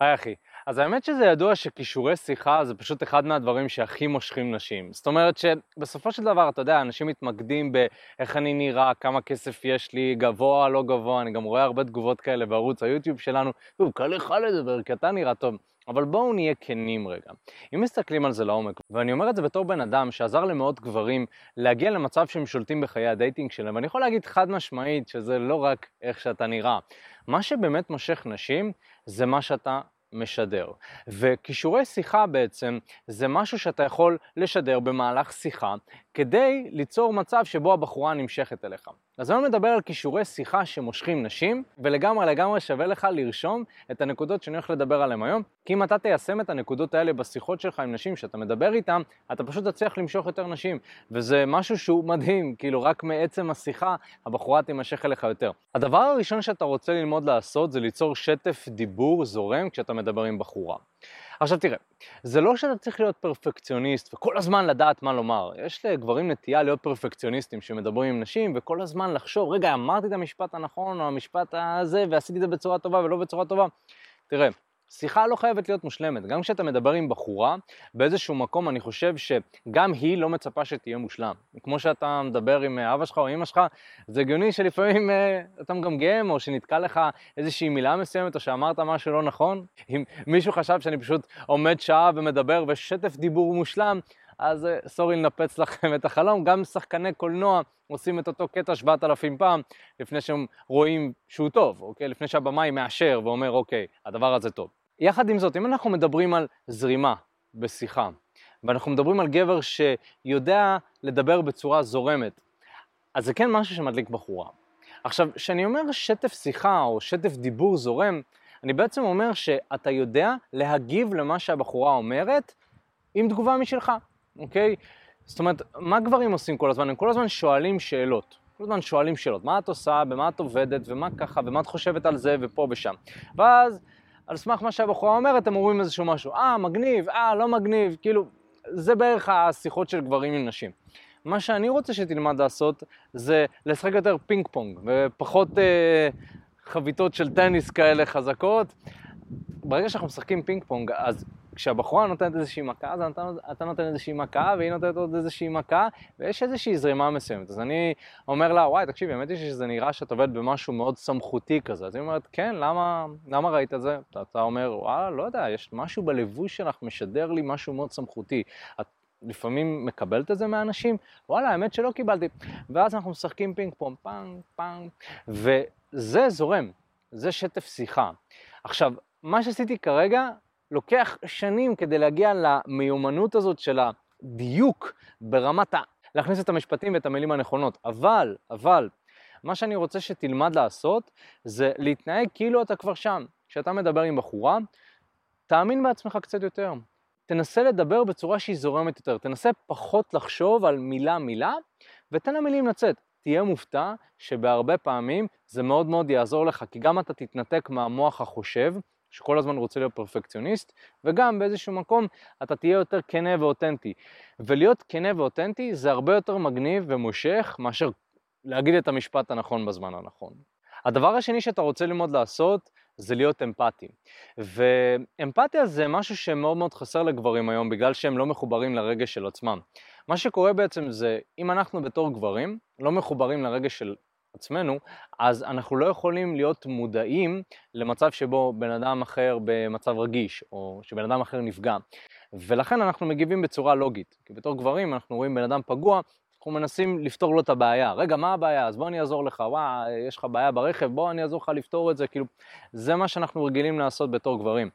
היי אחי, אז האמת שזה ידוע שכישורי שיחה זה פשוט אחד מהדברים שהכי מושכים נשים. זאת אומרת שבסופו של דבר, אתה יודע, אנשים מתמקדים באיך אני נראה, כמה כסף יש לי, גבוה, לא גבוה, אני גם רואה הרבה תגובות כאלה בערוץ היוטיוב שלנו, טוב, קל לך לדבר, כי אתה נראה טוב. אבל בואו נהיה כנים רגע. אם מסתכלים על זה לעומק, ואני אומר את זה בתור בן אדם שעזר למאות גברים להגיע למצב שהם שולטים בחיי ה dating שלהם, ואני יכול להגיד חד משמעית שזה לא רק איך שאתה נראה. מה שבאמת מושך נשים זה מה שאתה משדר. וכישורי שיחה בעצם זה משהו שאתה יכול לשדר במהלך שיחה כדי ליצור מצב שבו הבחורה נמשכת אליך. אז היום נדבר על כישורי שיחה שמושכים נשים, ולגמרי לגמרי שווה לך לרשום את הנקודות שאני הולך לדבר עליהן היום, כי אם אתה תיישם את הנקודות האלה בשיחות שלך עם נשים שאתה מדבר איתן, אתה פשוט תצליח למשוך יותר נשים, וזה משהו שהוא מדהים, כאילו רק מעצם השיחה הבחורה תימשך אליך יותר. הדבר הראשון שאתה רוצה ללמוד לעשות זה ליצור שטף דיבור זורם כשאתה מדבר עם בחורה. עכשיו תראה, זה לא שאתה צריך להיות פרפקציוניסט וכל הזמן לדעת מה לומר. יש לגברים נטייה להיות פרפקציוניסטים שמדברים עם נשים וכל הזמן לחשוב, רגע, אמרתי את המשפט הנכון או המשפט הזה ועשיתי את זה בצורה טובה ולא בצורה טובה. תראה, שיחה לא חייבת להיות מושלמת. גם כשאתה מדבר עם בחורה, באיזשהו מקום אני חושב שגם היא לא מצפה שתהיה מושלם. כמו שאתה מדבר עם אה, אבא שלך או אמא שלך, זה הגיוני שלפעמים אה, אתה מגמגם, או שנתקע לך איזושהי מילה מסוימת, או שאמרת משהו לא נכון. אם מישהו חשב שאני פשוט עומד שעה ומדבר ושטף דיבור מושלם, אז אה, סורי לנפץ לכם את החלום. גם שחקני קולנוע עושים את אותו קטע 7,000 פעם לפני שהם רואים שהוא טוב, אוקיי? לפני שהבמאי מאשר ואומר, אוקיי, הדבר הזה טוב. יחד עם זאת, אם אנחנו מדברים על זרימה בשיחה, ואנחנו מדברים על גבר שיודע לדבר בצורה זורמת, אז זה כן משהו שמדליק בחורה. עכשיו, כשאני אומר שטף שיחה או שטף דיבור זורם, אני בעצם אומר שאתה יודע להגיב למה שהבחורה אומרת עם תגובה משלך, אוקיי? זאת אומרת, מה גברים עושים כל הזמן? הם כל הזמן שואלים שאלות. כל הזמן שואלים שאלות, מה את עושה, במה את עובדת, ומה ככה, ומה את חושבת על זה, ופה ושם. ואז על סמך מה שהבחורה אומרת, הם אומרים איזשהו משהו, אה, מגניב, אה, לא מגניב, כאילו, זה בערך השיחות של גברים עם נשים. מה שאני רוצה שתלמד לעשות זה לשחק יותר פינג פונג ופחות אה, חבטות של טניס כאלה חזקות. ברגע שאנחנו משחקים פינג פונג, אז כשהבחורה נותנת איזושהי מכה, אז אתה, אתה נותן איזושהי מכה, והיא נותנת עוד איזושהי מכה, ויש איזושהי זרימה מסוימת. אז אני אומר לה, וואי, תקשיבי, האמת היא שזה נראה שאת עובדת במשהו מאוד סמכותי כזה. אז היא אומרת, כן, למה, למה ראית את זה? אתה אומר, וואלה, לא יודע, יש משהו בלבוש שלך משדר לי משהו מאוד סמכותי. את לפעמים מקבלת את זה מאנשים, וואלה, האמת שלא קיבלתי. ואז אנחנו משחקים פינג פונג, פאנג, פאנג, וזה זורם, זה שטף שיחה. עכשיו, מה שעשיתי כרגע לוקח שנים כדי להגיע למיומנות הזאת של הדיוק ברמת ה... להכניס את המשפטים ואת המילים הנכונות. אבל, אבל, מה שאני רוצה שתלמד לעשות זה להתנהג כאילו אתה כבר שם. כשאתה מדבר עם בחורה, תאמין בעצמך קצת יותר. תנסה לדבר בצורה שהיא זורמת יותר. תנסה פחות לחשוב על מילה מילה, ותן למילים לצאת. תהיה מופתע שבהרבה פעמים זה מאוד מאוד יעזור לך, כי גם אתה תתנתק מהמוח החושב, שכל הזמן רוצה להיות פרפקציוניסט, וגם באיזשהו מקום אתה תהיה יותר כנה ואותנטי. ולהיות כנה ואותנטי זה הרבה יותר מגניב ומושך מאשר להגיד את המשפט הנכון בזמן הנכון. הדבר השני שאתה רוצה ללמוד לעשות זה להיות אמפתי. ואמפתיה זה משהו שמאוד מאוד חסר לגברים היום בגלל שהם לא מחוברים לרגש של עצמם. מה שקורה בעצם זה, אם אנחנו בתור גברים לא מחוברים לרגש של עצמנו, אז אנחנו לא יכולים להיות מודעים למצב שבו בן אדם אחר במצב רגיש, או שבן אדם אחר נפגע. ולכן אנחנו מגיבים בצורה לוגית. כי בתור גברים אנחנו רואים בן אדם פגוע, אנחנו מנסים לפתור לו את הבעיה. רגע, מה הבעיה? אז בוא אני אעזור לך. וואה, יש לך בעיה ברכב, בוא אני אעזור לך לפתור את זה. כאילו, זה מה שאנחנו רגילים לעשות בתור גברים.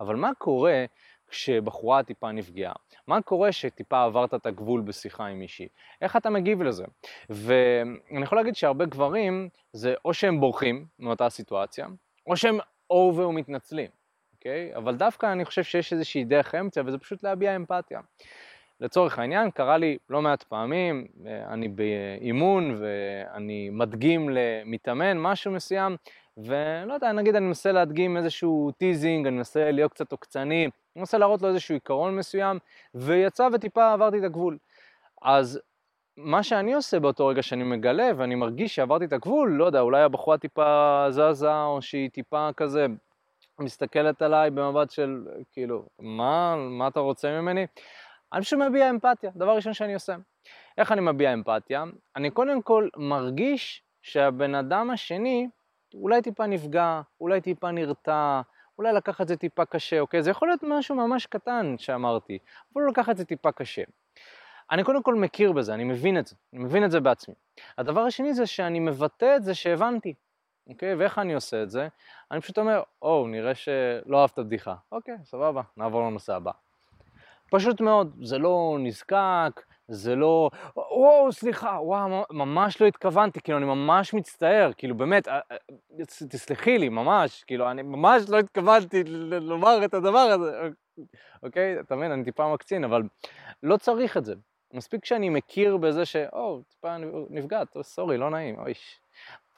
אבל מה קורה כשבחורה טיפה נפגעה? מה קורה שטיפה עברת את הגבול בשיחה עם מישהי? איך אתה מגיב לזה? ואני יכול להגיד שהרבה גברים, זה או שהם בורחים מאותה סיטואציה, או שהם אובר ומתנצלים, אוקיי? אבל דווקא אני חושב שיש איזושהי דרך אמצע, וזה פשוט להביע אמפתיה. לצורך העניין, קרה לי לא מעט פעמים, אני באימון ואני מדגים למתאמן משהו מסוים, ולא יודע, נגיד אני מנסה להדגים איזשהו teasing, אני מנסה להיות קצת עוקצני, מנסה להראות לו איזשהו עיקרון מסוים, ויצא וטיפה עברתי את הגבול. אז מה שאני עושה באותו רגע שאני מגלה ואני מרגיש שעברתי את הגבול, לא יודע, אולי הבחורה טיפה זזה, או שהיא טיפה כזה מסתכלת עליי במבט של, כאילו, מה, מה אתה רוצה ממני? אני פשוט מביע אמפתיה, דבר ראשון שאני עושה. איך אני מביע אמפתיה? אני קודם כל מרגיש שהבן אדם השני אולי טיפה נפגע, אולי טיפה נרתע, אולי לקח את זה טיפה קשה, אוקיי? זה יכול להיות משהו ממש קטן שאמרתי, אבל הוא לקח את זה טיפה קשה. אני קודם כל מכיר בזה, אני מבין את זה, אני מבין את זה בעצמי. הדבר השני זה שאני מבטא את זה שהבנתי, אוקיי? ואיך אני עושה את זה? אני פשוט אומר, או, נראה שלא אהבת בדיחה. אוקיי, סבבה, נעבור לנושא הבא. פשוט מאוד, זה לא נזקק, זה לא, וואו, סליחה, וואו, ממש לא התכוונתי, כאילו, אני ממש מצטער, כאילו, באמת, אה, אה, תסלחי לי, ממש, כאילו, אני ממש לא התכוונתי לומר את הדבר הזה, אוקיי? אתה מבין, אני טיפה מקצין, אבל לא צריך את זה. מספיק שאני מכיר בזה ש... או, טיפה נפגעת, סורי, לא נעים, אויש.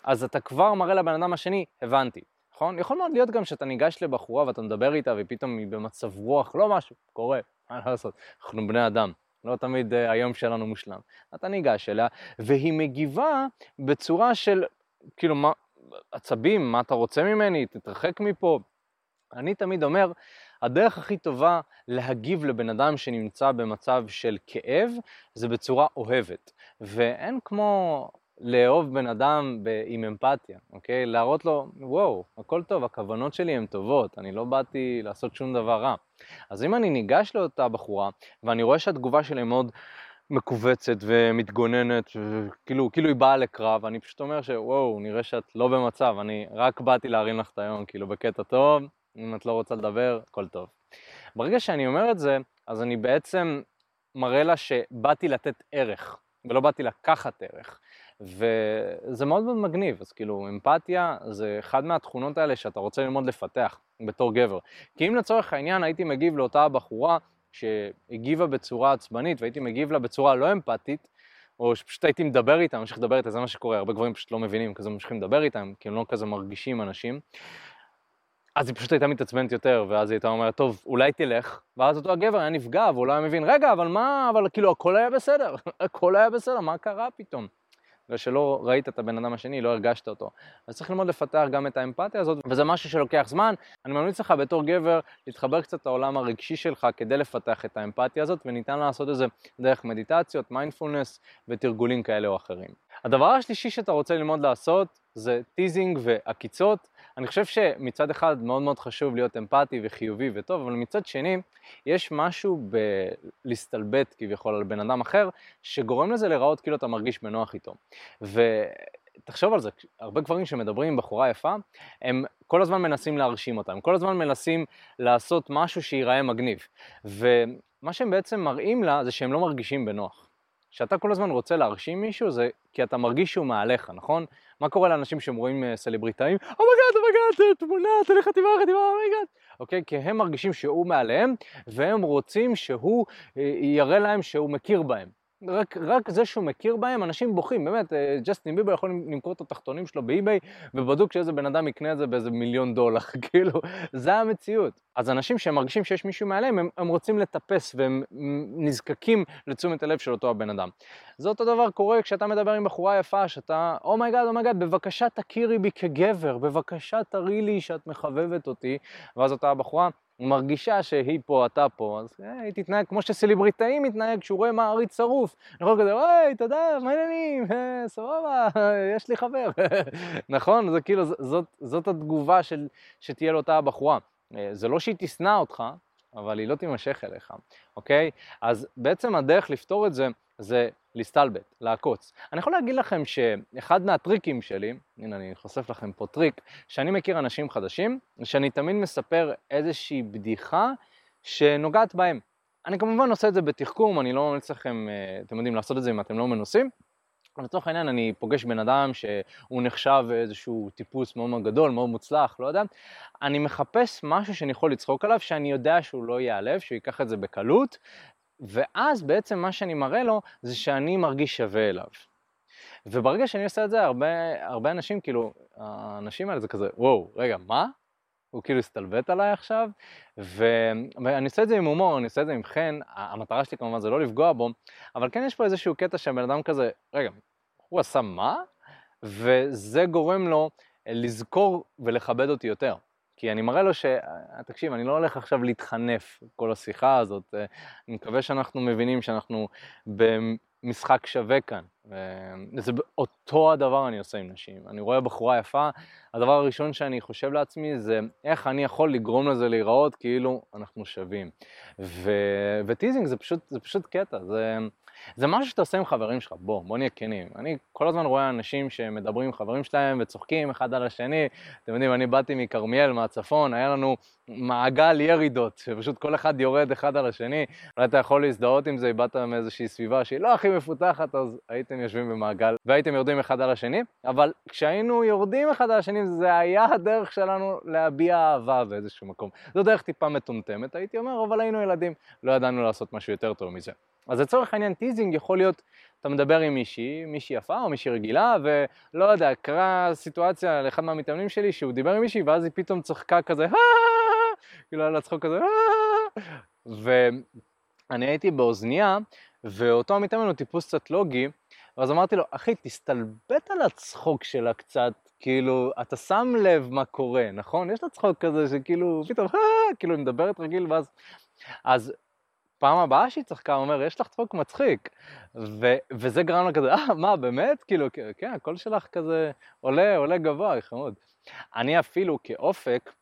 אז אתה כבר מראה לבן אדם השני, הבנתי, נכון? יכול מאוד להיות גם שאתה ניגש לבחורה ואתה מדבר איתה ופתאום היא במצב רוח, לא משהו, קורה, מה לעשות, אנחנו בני אדם. לא תמיד uh, היום שלנו מושלם. אתה ניגש אליה, והיא מגיבה בצורה של, כאילו, מה, עצבים, מה אתה רוצה ממני, תתרחק מפה. אני תמיד אומר, הדרך הכי טובה להגיב לבן אדם שנמצא במצב של כאב, זה בצורה אוהבת. ואין כמו לאהוב בן אדם עם אמפתיה, אוקיי? להראות לו, וואו, הכל טוב, הכוונות שלי הן טובות, אני לא באתי לעשות שום דבר רע. אז אם אני ניגש לאותה בחורה, ואני רואה שהתגובה שלי מאוד מכווצת ומתגוננת, כאילו, כאילו היא באה לקרב, אני פשוט אומר שוואו, נראה שאת לא במצב, אני רק באתי להרים לך את היום, כאילו, בקטע טוב, אם את לא רוצה לדבר, הכל טוב. ברגע שאני אומר את זה, אז אני בעצם מראה לה שבאתי לתת ערך, ולא באתי לקחת ערך. וזה מאוד מאוד מגניב, אז כאילו אמפתיה זה אחד מהתכונות האלה שאתה רוצה ללמוד לפתח בתור גבר. כי אם לצורך העניין הייתי מגיב לאותה בחורה שהגיבה בצורה עצבנית והייתי מגיב לה בצורה לא אמפתית, או שפשוט הייתי מדבר איתה, ממשיך לדבר איתה, זה מה שקורה, הרבה גברים פשוט לא מבינים, כזה ממשיכים לדבר איתם, כי הם לא כזה מרגישים אנשים. אז היא פשוט הייתה מתעצבנת יותר, ואז היא הייתה אומרת, טוב, אולי תלך, ואז אותו הגבר היה נפגע, והוא לא היה מבין, רגע, אבל מה, אבל כאילו הכל היה בסדר, הכל היה בסדר, מה קרה פתאום? ושלא ראית את הבן אדם השני, לא הרגשת אותו. אז צריך ללמוד לפתח גם את האמפתיה הזאת, וזה משהו שלוקח זמן. אני ממליץ לך בתור גבר להתחבר קצת לעולם הרגשי שלך כדי לפתח את האמפתיה הזאת, וניתן לעשות את זה דרך מדיטציות, מיינדפולנס ותרגולים כאלה או אחרים. הדבר השלישי שאתה רוצה ללמוד לעשות זה teasing ועקיצות. אני חושב שמצד אחד מאוד מאוד חשוב להיות אמפתי וחיובי וטוב, אבל מצד שני, יש משהו בלהסתלבט כביכול על בן אדם אחר, שגורם לזה להיראות כאילו אתה מרגיש בנוח איתו. ותחשוב על זה, הרבה גברים שמדברים עם בחורה יפה, הם כל הזמן מנסים להרשים אותה, הם כל הזמן מנסים לעשות משהו שייראה מגניב. ומה שהם בעצם מראים לה זה שהם לא מרגישים בנוח. כשאתה כל הזמן רוצה להרשים מישהו זה כי אתה מרגיש שהוא מעליך, נכון? מה קורה לאנשים שהם רואים סלבריטאים? אומייגאד, אומייגאד, תמונה, תלך חתימה, חתימה, oh my god. אוקיי? כי הם מרגישים שהוא מעליהם, והם רוצים שהוא אה, יראה להם שהוא מכיר בהם. רק, רק זה שהוא מכיר בהם, אנשים בוכים, באמת, אה, ג'סטין ביבר יכול למכור את התחתונים שלו ב eBay, ובדוק שאיזה בן אדם יקנה את זה באיזה מיליון דולר, כאילו, זה המציאות. אז אנשים שהם מרגישים שיש מישהו מעליהם, הם, הם רוצים לטפס והם נזקקים לתשומת הלב של אותו הבן אדם. זה אותו דבר קורה כשאתה מדבר עם בחורה יפה, שאתה, oh my god, oh my god, בבקשה תכירי בי כגבר, בבקשה תראי לי שאת מחבבת אותי, ואז אותה הבחורה, מרגישה שהיא פה, אתה פה, אז אה, היא תתנהג כמו שסלבריטאי מתנהג כשהוא רואה מעריץ שרוף. נכון כזה, אוי, תודה, מה העניינים? אה, סבבה, יש לי חבר. נכון? זה כאילו, זאת, זאת התגובה של, שתהיה לאותה הבחורה. אה, זה לא שהיא תשנא אותך, אבל היא לא תימשך אליך, אוקיי? אז בעצם הדרך לפתור את זה, זה להסתלבט, לעקוץ. אני יכול להגיד לכם שאחד מהטריקים שלי, הנה אני חושף לכם פה טריק, שאני מכיר אנשים חדשים, שאני תמיד מספר איזושהי בדיחה שנוגעת בהם. אני כמובן עושה את זה בתחכום, אני לא ממליץ לכם, אה, אתם יודעים, לעשות את זה אם אתם לא מנוסים. לצורך העניין אני פוגש בן אדם שהוא נחשב איזשהו טיפוס מאוד מאוד גדול, מאוד מוצלח, לא יודע, אני מחפש משהו שאני יכול לצחוק עליו, שאני יודע שהוא לא ייעלב, שהוא ייקח את זה בקלות, ואז בעצם מה שאני מראה לו זה שאני מרגיש שווה אליו. וברגע שאני עושה את זה, הרבה, הרבה אנשים, כאילו, האנשים האלה זה כזה, וואו, רגע, מה? הוא כאילו הסתלבט עליי עכשיו, ו... ואני עושה את זה עם הומור, אני עושה את זה עם חן, המטרה שלי כמובן זה לא לפגוע בו, אבל כן יש פה איזשהו קטע שהבן אדם כזה, רגע, הוא עשה מה? וזה גורם לו לזכור ולכבד אותי יותר. כי אני מראה לו ש... אה, תקשיב, אני לא הולך עכשיו להתחנף כל השיחה הזאת. אה, אני מקווה שאנחנו מבינים שאנחנו במשחק שווה כאן. זה אותו הדבר אני עושה עם נשים. אני רואה בחורה יפה, הדבר הראשון שאני חושב לעצמי זה איך אני יכול לגרום לזה להיראות כאילו אנחנו שווים. ו... וטיזינג זה פשוט, זה פשוט קטע, זה... זה משהו שאתה עושה עם חברים שלך, בוא, בוא נהיה כנים. אני כל הזמן רואה אנשים שמדברים עם חברים שלהם וצוחקים אחד על השני. אתם יודעים, אני באתי מכרמיאל, מהצפון, היה לנו מעגל ירידות, שפשוט כל אחד יורד אחד על השני. אולי אתה יכול להזדהות עם זה, באת מאיזושהי סביבה שהיא לא הכי מפותחת, אז הייתם יושבים במעגל והייתם יורדים אחד על השני. אבל כשהיינו יורדים אחד על השני, זה היה הדרך שלנו להביע אהבה באיזשהו מקום. זו דרך טיפה מטומטמת, הייתי אומר, אבל היינו ילדים, לא ידענו לעשות משהו יותר טוב מזה. אז לצורך העניין teasing יכול להיות, אתה מדבר עם מישהי, מישהי יפה או מישהי רגילה, ולא יודע, קרה סיטואציה לאחד מהמתאמנים שלי שהוא דיבר עם מישהי ואז היא פתאום צחקה כזה, כאילו היה לה צחוק כזה, ואני הייתי באוזנייה, ואותו המתאמן הוא טיפוס קצת לוגי, ואז אמרתי לו, אחי, תסתלבט על הצחוק שלה קצת, כאילו, אתה שם לב מה קורה, נכון? יש לה צחוק כזה שכאילו, פתאום, כאילו, היא מדברת רגיל, ואז... אז פעם הבאה שהיא צחקה, הוא אומר, יש לך צחוק מצחיק. ו- וזה גרם לה כזה, אה, מה, באמת? כאילו, כן, הקול שלך כזה עולה, עולה גבוה, חמוד. אני אפילו כאופק,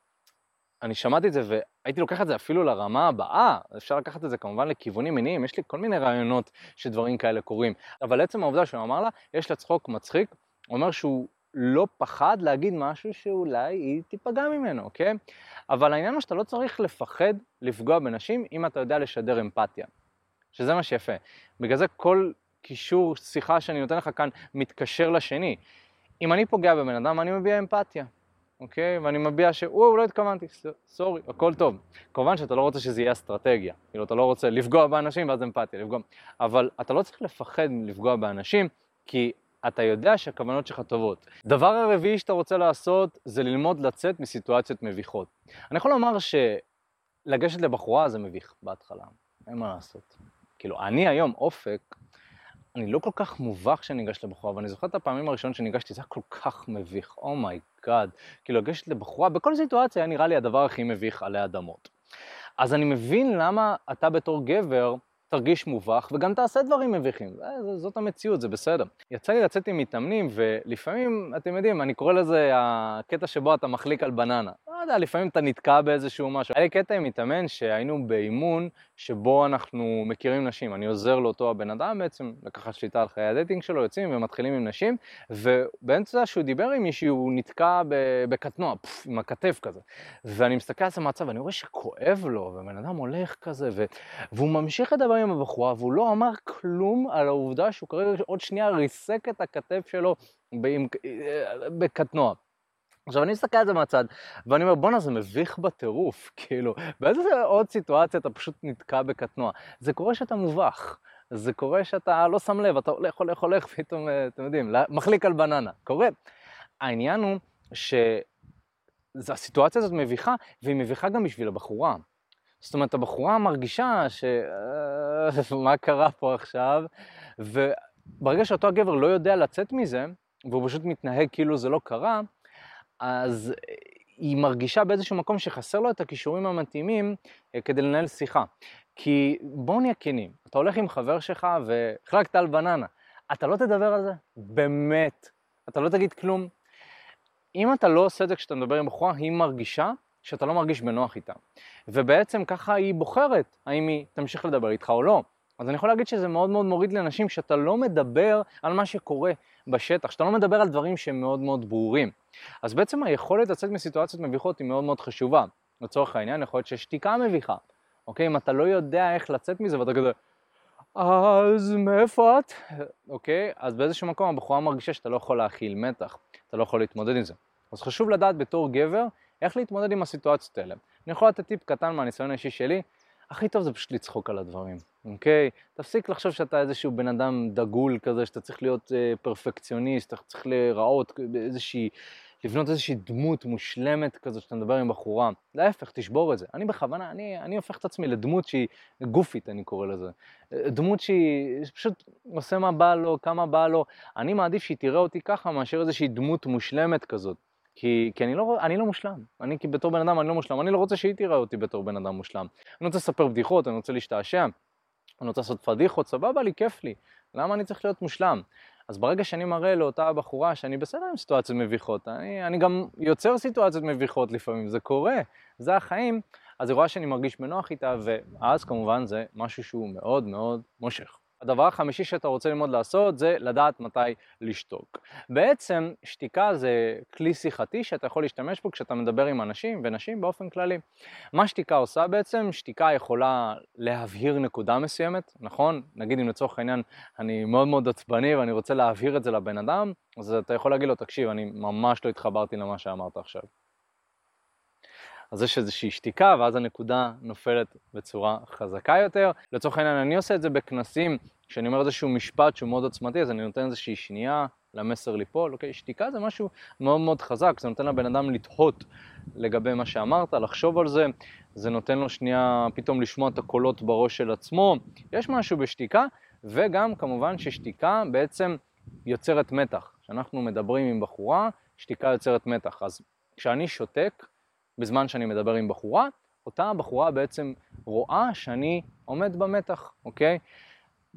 אני שמעתי את זה והייתי לוקח את זה אפילו לרמה הבאה, אפשר לקחת את זה כמובן לכיוונים מיניים, יש לי כל מיני רעיונות שדברים כאלה קורים. אבל עצם העובדה שהוא אמר לה, יש לה צחוק מצחיק, הוא אומר שהוא לא פחד להגיד משהו שאולי היא תיפגע ממנו, אוקיי? אבל העניין הוא שאתה לא צריך לפחד לפגוע בנשים אם אתה יודע לשדר אמפתיה, שזה מה שיפה. בגלל זה כל קישור שיחה שאני נותן לך כאן מתקשר לשני. אם אני פוגע בבן אדם, אני מביע אמפתיה, אוקיי? ואני מביע שהוא, לא התכוונתי, סורי, הכל טוב. כמובן שאתה לא רוצה שזה יהיה אסטרטגיה, כאילו אתה לא רוצה לפגוע באנשים ואז אמפתיה, לפגוע. אבל אתה לא צריך לפחד לפגוע באנשים, כי אתה יודע שהכוונות שלך טובות. דבר הרביעי שאתה רוצה לעשות זה ללמוד לצאת מסיטואציות מביכות. אני יכול לומר שלגשת לבחורה זה מביך בהתחלה, אין מה לעשות. כאילו, אני היום אוקיי, אני לא כל כך מובך שאני ניגש לבחורה, ואני זוכר את הפעמים הראשונות שניגשתי, זה היה כל כך מביך, oh my god. Oh כאילו, לגשת לבחורה, בכל סיטואציה היה נראה לי הדבר הכי מביך עלי אדמות. אז אני מבין למה אתה בתור גבר, תרגיש מובך וגם תעשה דברים מביכים. זאת המציאות, זה בסדר. יצא לי לצאת עם מתאמנים ולפעמים, אתם יודעים, אני קורא לזה הקטע שבו אתה מחליק על בננה. לא יודע, לפעמים אתה נתקע באיזשהו משהו. היה לי קטע עם מתאמן שהיינו באימון שבו אנחנו מכירים נשים. אני עוזר לאותו הבן אדם בעצם לקחת שליטה על חיי ה dating שלו, יוצאים ומתחילים עם נשים, ובאמצע שהוא דיבר עם מישהי הוא נתקע בקטנוע, פף, עם הכתף כזה. ואני מסתכל על זה מהצד ואני רואה שכואב לו, ובן אדם הולך כזה, ו... והוא ממשיך לדבר עם הבחורה, והוא לא אמר כלום על העובדה שהוא כרגע עוד שנייה ריסק את הכתף שלו בקטנוע. עכשיו אני מסתכל על זה מהצד, ואני אומר בואנה זה מביך בטירוף, כאילו, באיזה עוד סיטואציה אתה פשוט נתקע בקטנוע. זה קורה שאתה מובך, זה קורה שאתה לא שם לב, אתה הולך, הולך, הולך, פתאום, אה, אתם יודעים, מחליק על בננה, קורה. העניין הוא שהסיטואציה הזאת מביכה, והיא מביכה גם בשביל הבחורה. זאת אומרת, הבחורה מרגישה ש... אה, מה קרה פה עכשיו? וברגע שאותו הגבר לא יודע לצאת מזה, והוא פשוט מתנהג כאילו זה לא קרה, אז היא מרגישה באיזשהו מקום שחסר לו את הכישורים המתאימים אה, כדי לנהל שיחה. כי בואו נהיה כנים, אתה הולך עם חבר שלך והחלקת על בננה, אתה לא תדבר על זה? באמת. אתה לא תגיד כלום? אם אתה לא עושה את זה כשאתה מדבר עם בחורה, היא מרגישה שאתה לא מרגיש בנוח איתה. ובעצם ככה היא בוחרת האם היא תמשיך לדבר איתך או לא. אז אני יכול להגיד שזה מאוד מאוד מוריד לאנשים שאתה לא מדבר על מה שקורה בשטח, שאתה לא מדבר על דברים שהם מאוד מאוד ברורים. אז בעצם היכולת לצאת מסיטואציות מביכות היא מאוד מאוד חשובה. לצורך העניין יכול להיות ששתיקה מביכה, אוקיי? אם אתה לא יודע איך לצאת מזה ואתה כזה, אז מאיפה את? אוקיי? אז באיזשהו מקום הבחורה מרגישה שאתה לא יכול להכיל מתח, אתה לא יכול להתמודד עם זה. אז חשוב לדעת בתור גבר איך להתמודד עם הסיטואציות האלה. אני יכול לתת טיפ קטן מהניסיון האישי שלי, הכי טוב זה פשוט לצחוק על הדברים, אוקיי? תפסיק לחשוב שאתה איזשהו בן אדם דגול כזה, שאתה צריך להיות אה, פרפקציוניסט, אתה צריך להיראות איזושהי, לבנות איזושהי דמות מושלמת כזו שאתה מדבר עם בחורה. להפך, תשבור את זה. אני בכוונה, אני, אני הופך את עצמי לדמות שהיא גופית, אני קורא לזה. דמות שהיא פשוט עושה מה בא לו, כמה בא לו. אני מעדיף שהיא תראה אותי ככה מאשר איזושהי דמות מושלמת כזאת. כי, כי אני, לא, אני לא מושלם, אני בתור בן אדם אני לא מושלם, אני לא רוצה שהיא תראה אותי בתור בן אדם מושלם. אני רוצה לספר בדיחות, אני רוצה להשתעשע, אני רוצה לעשות פדיחות, סבבה לי, כיף לי, למה אני צריך להיות מושלם? אז ברגע שאני מראה לאותה בחורה שאני בסדר עם סיטואציות מביכות, אני, אני גם יוצר סיטואציות מביכות לפעמים, זה קורה, זה החיים, אז היא רואה שאני מרגיש בנוח איתה, ואז כמובן זה משהו שהוא מאוד מאוד מושך. הדבר החמישי שאתה רוצה ללמוד לעשות זה לדעת מתי לשתוק. בעצם שתיקה זה כלי שיחתי שאתה יכול להשתמש בו כשאתה מדבר עם אנשים ונשים באופן כללי. מה שתיקה עושה בעצם? שתיקה יכולה להבהיר נקודה מסוימת, נכון? נגיד אם לצורך העניין אני מאוד מאוד עצבני ואני רוצה להבהיר את זה לבן אדם, אז אתה יכול להגיד לו, תקשיב, אני ממש לא התחברתי למה שאמרת עכשיו. אז יש איזושהי שתיקה, ואז הנקודה נופלת בצורה חזקה יותר. לצורך העניין, אני עושה את זה בכנסים, כשאני אומר איזשהו משפט שהוא מאוד עוצמתי, אז אני נותן איזושהי שנייה למסר ליפול, אוקיי? שתיקה זה משהו מאוד מאוד חזק, זה נותן לבן אדם לתהות לגבי מה שאמרת, לחשוב על זה, זה נותן לו שנייה פתאום לשמוע את הקולות בראש של עצמו, יש משהו בשתיקה, וגם כמובן ששתיקה בעצם יוצרת מתח. כשאנחנו מדברים עם בחורה, שתיקה יוצרת מתח. אז כשאני שותק, בזמן שאני מדבר עם בחורה, אותה בחורה בעצם רואה שאני עומד במתח, אוקיי?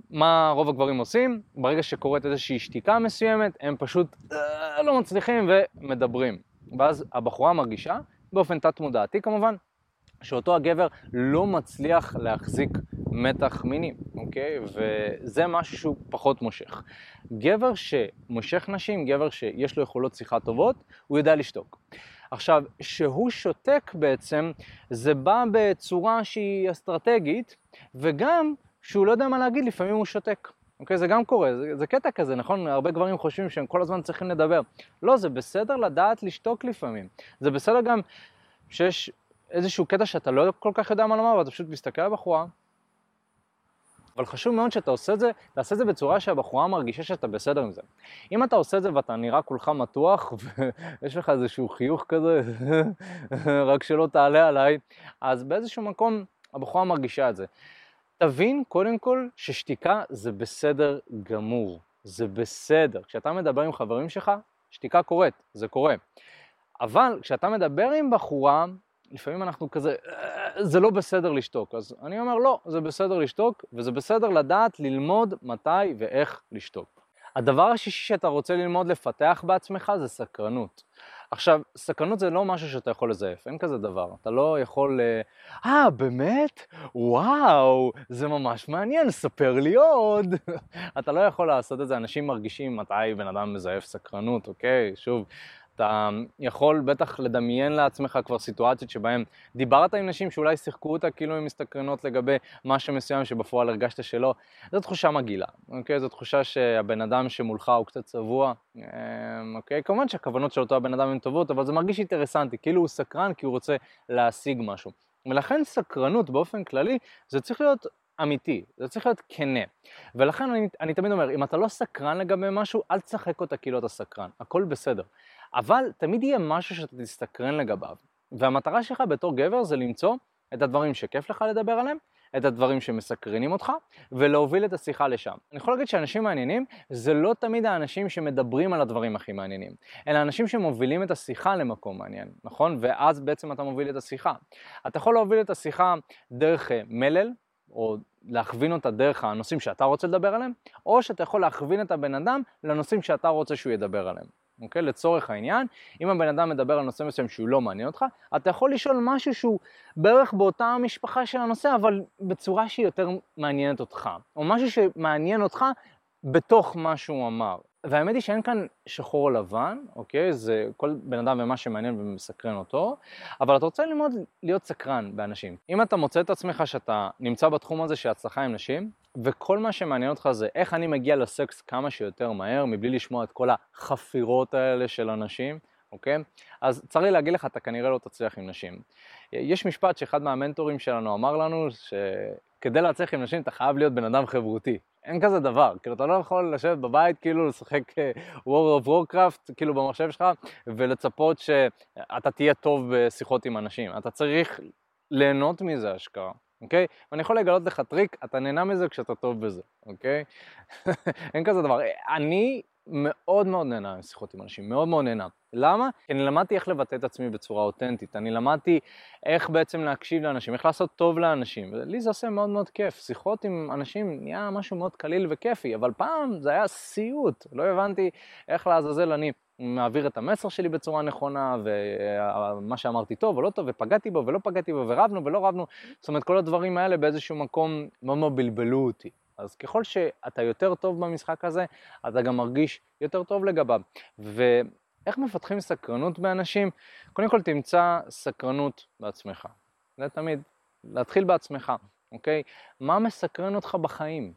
מה רוב הגברים עושים? ברגע שקורית איזושהי שתיקה מסוימת, הם פשוט אה, לא מצליחים ומדברים. ואז הבחורה מרגישה, באופן תת-מודעתי כמובן, שאותו הגבר לא מצליח להחזיק מתח מיני, אוקיי? וזה משהו שהוא פחות מושך. גבר שמושך נשים, גבר שיש לו יכולות שיחה טובות, הוא יודע לשתוק. עכשיו, שהוא שותק בעצם, זה בא בצורה שהיא אסטרטגית, וגם שהוא לא יודע מה להגיד, לפעמים הוא שותק. אוקיי, זה גם קורה, זה, זה קטע כזה, נכון? הרבה גברים חושבים שהם כל הזמן צריכים לדבר. לא, זה בסדר לדעת לשתוק לפעמים. זה בסדר גם שיש איזשהו קטע שאתה לא כל כך יודע מה לומר, ואתה פשוט מסתכל על הבחורה, אבל חשוב מאוד שאתה עושה את זה, תעשה את זה בצורה שהבחורה מרגישה שאתה בסדר עם זה. אם אתה עושה את זה ואתה נראה כולך מתוח, ויש לך איזשהו חיוך כזה, רק שלא תעלה עליי, אז באיזשהו מקום הבחורה מרגישה את זה. תבין קודם כל ששתיקה זה בסדר גמור, זה בסדר. כשאתה מדבר עם חברים שלך, שתיקה קורית, זה קורה. אבל כשאתה מדבר עם בחורה, לפעמים אנחנו כזה, אה, זה לא בסדר לשתוק. אז אני אומר, לא, זה בסדר לשתוק, וזה בסדר לדעת ללמוד מתי ואיך לשתוק. הדבר השישי שאתה רוצה ללמוד לפתח בעצמך זה סקרנות. עכשיו, סקרנות זה לא משהו שאתה יכול לזייף, אין כזה דבר. אתה לא יכול... אה, ah, באמת? וואו, זה ממש מעניין, ספר לי עוד. אתה לא יכול לעשות את זה, אנשים מרגישים מתי בן אדם מזייף סקרנות, אוקיי? שוב, אתה יכול בטח לדמיין לעצמך כבר סיטואציות שבהן דיברת עם נשים שאולי שיחקו אותה כאילו הן מסתקרנות לגבי משהו מסוים שבפועל הרגשת שלא. זו תחושה מגעילה, אוקיי? זו תחושה שהבן אדם שמולך הוא קצת צבוע, אמ, אוקיי? כמובן שהכוונות של אותו הבן אדם הן טובות, אבל זה מרגיש אינטרסנטי, כאילו הוא סקרן כי הוא רוצה להשיג משהו. ולכן סקרנות באופן כללי זה צריך להיות אמיתי, זה צריך להיות כנה. ולכן אני, אני תמיד אומר, אם אתה לא סקרן לגבי משהו, אל תשחק אותה כאילו אתה סקרן, הכל בסדר. אבל תמיד יהיה משהו שאתה תסתקרן לגביו. והמטרה שלך בתור גבר זה למצוא את הדברים שכיף לך לדבר עליהם, את הדברים שמסקרנים אותך, ולהוביל את השיחה לשם. אני יכול להגיד שאנשים מעניינים זה לא תמיד האנשים שמדברים על הדברים הכי מעניינים, אלא אנשים שמובילים את השיחה למקום מעניין, נכון? ואז בעצם אתה מוביל את השיחה. אתה יכול להוביל את השיחה דרך אה, מלל, או להכווין אותה דרך הנושאים שאתה רוצה לדבר עליהם, או שאתה יכול להכווין את הבן אדם לנושאים שאתה רוצה שהוא ידבר עליהם. אוקיי? לצורך העניין, אם הבן אדם מדבר על נושא מסוים שהוא לא מעניין אותך, אתה יכול לשאול משהו שהוא בערך באותה המשפחה של הנושא, אבל בצורה שהיא יותר מעניינת אותך, או משהו שמעניין אותך בתוך מה שהוא אמר. והאמת היא שאין כאן שחור או לבן, אוקיי? זה כל בן אדם ומה שמעניין ומסקרן אותו, אבל אתה רוצה ללמוד להיות סקרן באנשים. אם אתה מוצא את עצמך שאתה נמצא בתחום הזה של הצלחה עם נשים, וכל מה שמעניין אותך זה איך אני מגיע לסקס כמה שיותר מהר, מבלי לשמוע את כל החפירות האלה של אנשים, אוקיי? אז צר לי להגיד לך, אתה כנראה לא תצליח עם נשים. יש משפט שאחד מהמנטורים שלנו אמר לנו, שכדי להצליח עם נשים אתה חייב להיות בן אדם חברותי. אין כזה דבר, כאילו אתה לא יכול לשבת בבית, כאילו לשחק אה, War of Warcraft, כאילו במחשב שלך, ולצפות שאתה תהיה טוב בשיחות עם אנשים. אתה צריך ליהנות מזה אשכרה. אוקיי? ואני יכול לגלות לך טריק, אתה נהנה מזה כשאתה טוב בזה, אוקיי? אין כזה דבר. אני מאוד מאוד נהנה משיחות עם אנשים, מאוד מאוד נהנה. למה? כי אני למדתי איך לבטא את עצמי בצורה אותנטית, אני למדתי איך בעצם להקשיב לאנשים, איך לעשות טוב לאנשים, ולי זה עושה מאוד מאוד כיף. שיחות עם אנשים נהיה משהו מאוד קליל וכיפי, אבל פעם זה היה סיוט, לא הבנתי איך לעזאזל אני מעביר את המסר שלי בצורה נכונה, ומה שאמרתי טוב או לא טוב, ופגעתי בו ולא פגעתי בו, ורבנו ולא רבנו, זאת אומרת כל הדברים האלה באיזשהו מקום מאוד מאוד בלבלו אותי. אז ככל שאתה יותר טוב במשחק הזה, אתה גם מרגיש יותר טוב לגביו. ואיך מפתחים סקרנות באנשים? קודם כל תמצא סקרנות בעצמך. זה תמיד, להתחיל בעצמך, אוקיי? מה מסקרן אותך בחיים?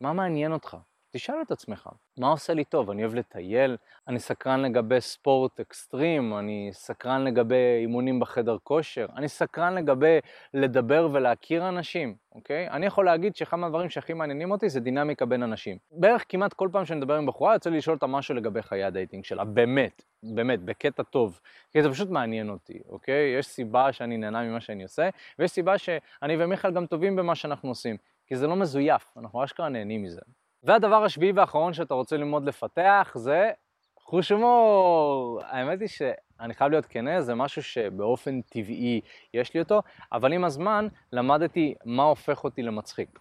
מה מעניין אותך? תשאל את עצמך, מה עושה לי טוב? אני אוהב לטייל, אני סקרן לגבי ספורט אקסטרים, אני סקרן לגבי אימונים בחדר כושר, אני סקרן לגבי לדבר ולהכיר אנשים, אוקיי? אני יכול להגיד שאחד מהדברים שהכי מעניינים אותי זה דינמיקה בין אנשים. בערך כמעט כל פעם שאני מדבר עם בחורה יוצא לי לשאול אותה משהו לגבי חיי ה dating שלה, באמת, באמת, בקטע טוב, כי זה פשוט מעניין אותי, אוקיי? יש סיבה שאני נהנה ממה שאני עושה, ויש סיבה שאני ומיכאל גם טובים במה שאנחנו עושים, כי זה לא מזויף, אנחנו אשכרה נהנים מזה. והדבר השביעי והאחרון שאתה רוצה ללמוד לפתח זה חוש הומור. האמת היא שאני חייב להיות כנה, זה משהו שבאופן טבעי יש לי אותו, אבל עם הזמן למדתי מה הופך אותי למצחיק.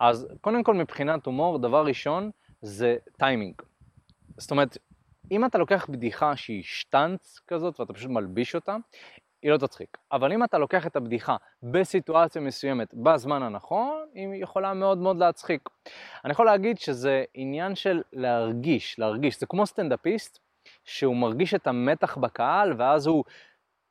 אז קודם כל מבחינת הומור, דבר ראשון זה טיימינג. זאת אומרת, אם אתה לוקח בדיחה שהיא שטאנץ כזאת ואתה פשוט מלביש אותה, היא לא תצחיק. אבל אם אתה לוקח את הבדיחה בסיטואציה מסוימת בזמן הנכון, היא יכולה מאוד מאוד להצחיק. אני יכול להגיד שזה עניין של להרגיש, להרגיש. זה כמו סטנדאפיסט, שהוא מרגיש את המתח בקהל, ואז הוא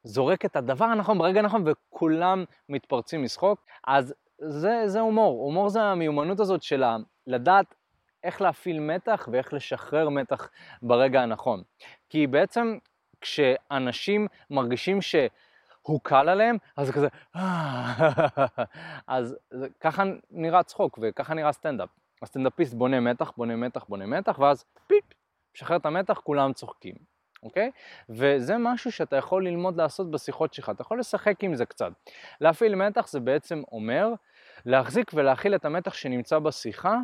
זורק את הדבר הנכון ברגע הנכון, וכולם מתפרצים לשחוק. אז זה, זה הומור. הומור זה המיומנות הזאת של לדעת איך להפעיל מתח ואיך לשחרר מתח ברגע הנכון. כי בעצם כשאנשים מרגישים שהוא קל עליהם, אז זה כזה, אז ככה נראה צחוק וככה נראה סטנדאפ. הסטנדאפיסט בונה מתח, בונה מתח, בונה מתח, ואז פיפ, משחרר את המתח, כולם צוחקים, אוקיי? וזה משהו שאתה יכול ללמוד לעשות בשיחות שלך, אתה יכול לשחק עם זה קצת. להפעיל מתח זה בעצם אומר להחזיק ולהכיל את המתח שנמצא בשיחה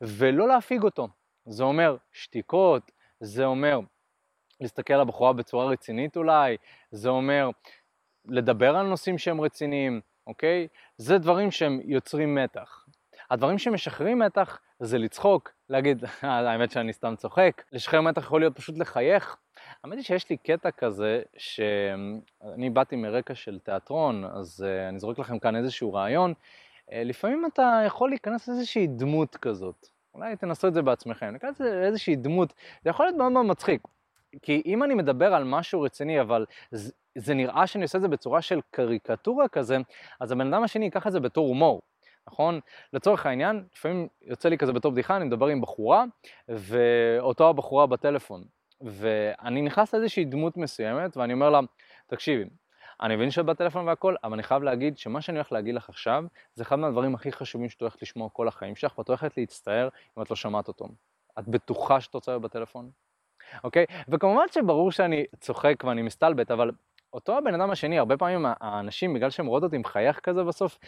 ולא להפיג אותו. זה אומר שתיקות, זה אומר להסתכל על הבחורה בצורה רצינית אולי, זה אומר לדבר על נושאים שהם רציניים, אוקיי? זה דברים שהם יוצרים מתח. הדברים שמשחררים מתח זה לצחוק, להגיד, אה, האמת שאני סתם צוחק, לשחרר מתח יכול להיות פשוט לחייך. האמת היא שיש לי קטע כזה, שאני באתי מרקע של תיאטרון, אז uh, אני זורק לכם כאן איזשהו רעיון. Uh, לפעמים אתה יכול להיכנס לאיזושהי דמות כזאת. אולי תנסו את זה בעצמכם, להיכנס לאיזושהי דמות, זה יכול להיות מאוד מאוד מצחיק. כי אם אני מדבר על משהו רציני, אבל זה, זה נראה שאני עושה את זה בצורה של קריקטורה כזה, אז הבן אדם השני ייקח את זה בתור הומור. נכון? לצורך העניין, לפעמים יוצא לי כזה בתור בדיחה, אני מדבר עם בחורה, ואותו הבחורה בטלפון. ואני נכנס לאיזושהי דמות מסוימת, ואני אומר לה, תקשיבי, אני מבין שאת בטלפון והכל, אבל אני חייב להגיד שמה שאני הולך להגיד לך עכשיו, זה אחד מהדברים הכי חשובים שאת הולכת לשמוע כל החיים שלך, ואת הולכת להצטער אם את לא שמעת אותו. את בטוחה שאת רוצה להיות בטלפון? אוקיי? וכמובן שברור שאני צוחק ואני מסתלבט, אבל אותו הבן אדם השני, הרבה פעמים האנשים, בגלל שהם רואות אותי מחייך כזה בסוף,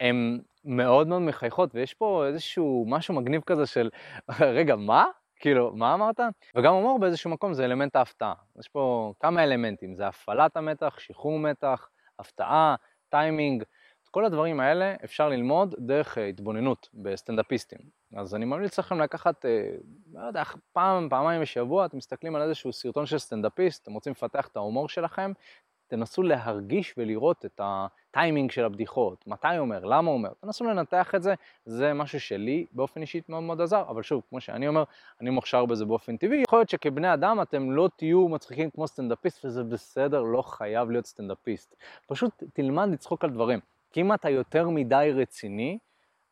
הם מאוד מאוד מחייכות, ויש פה איזשהו משהו מגניב כזה של, רגע, מה? כאילו, מה אמרת? וגם הומור באיזשהו מקום זה אלמנט ההפתעה. יש פה כמה אלמנטים, זה הפעלת המתח, שחרור מתח, הפתעה, טיימינג, כל הדברים האלה אפשר ללמוד דרך אה, התבוננות בסטנדאפיסטים. אז אני ממליץ לכם לקחת, אה, לא יודע, פעם, פעמיים בשבוע, אתם מסתכלים על איזשהו סרטון של סטנדאפיסט, אתם רוצים לפתח את ההומור שלכם, תנסו להרגיש ולראות את הטיימינג של הבדיחות, מתי הוא אומר, למה הוא אומר, תנסו לנתח את זה, זה משהו שלי באופן אישית מאוד מאוד עזר, אבל שוב, כמו שאני אומר, אני מוכשר בזה באופן טבעי, יכול להיות שכבני אדם אתם לא תהיו מצחיקים כמו סטנדאפיסט וזה בסדר, לא חייב להיות סטנדאפיסט, פשוט תלמד לצחוק על דברים. כי אם אתה יותר מדי רציני,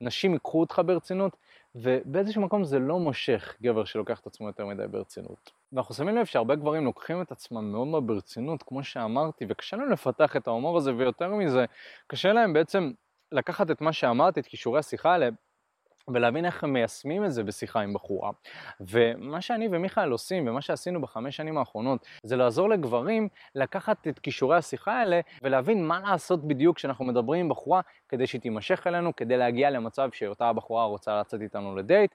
נשים ייקחו אותך ברצינות, ובאיזשהו מקום זה לא מושך גבר שלוקח את עצמו יותר מדי ברצינות. ואנחנו שמים לב שהרבה גברים לוקחים את עצמם מאוד מאוד ברצינות, כמו שאמרתי, וקשה להם לפתח את ההומור הזה, ויותר מזה, קשה להם בעצם לקחת את מה שאמרתי, את כישורי השיחה האלה, ולהבין איך הם מיישמים את זה בשיחה עם בחורה. ומה שאני ומיכאל עושים, ומה שעשינו בחמש שנים האחרונות, זה לעזור לגברים לקחת את כישורי השיחה האלה ולהבין מה לעשות בדיוק כשאנחנו מדברים עם בחורה כדי שהיא תימשך אלינו, כדי להגיע למצב שאותה הבחורה רוצה לצאת איתנו לדייט,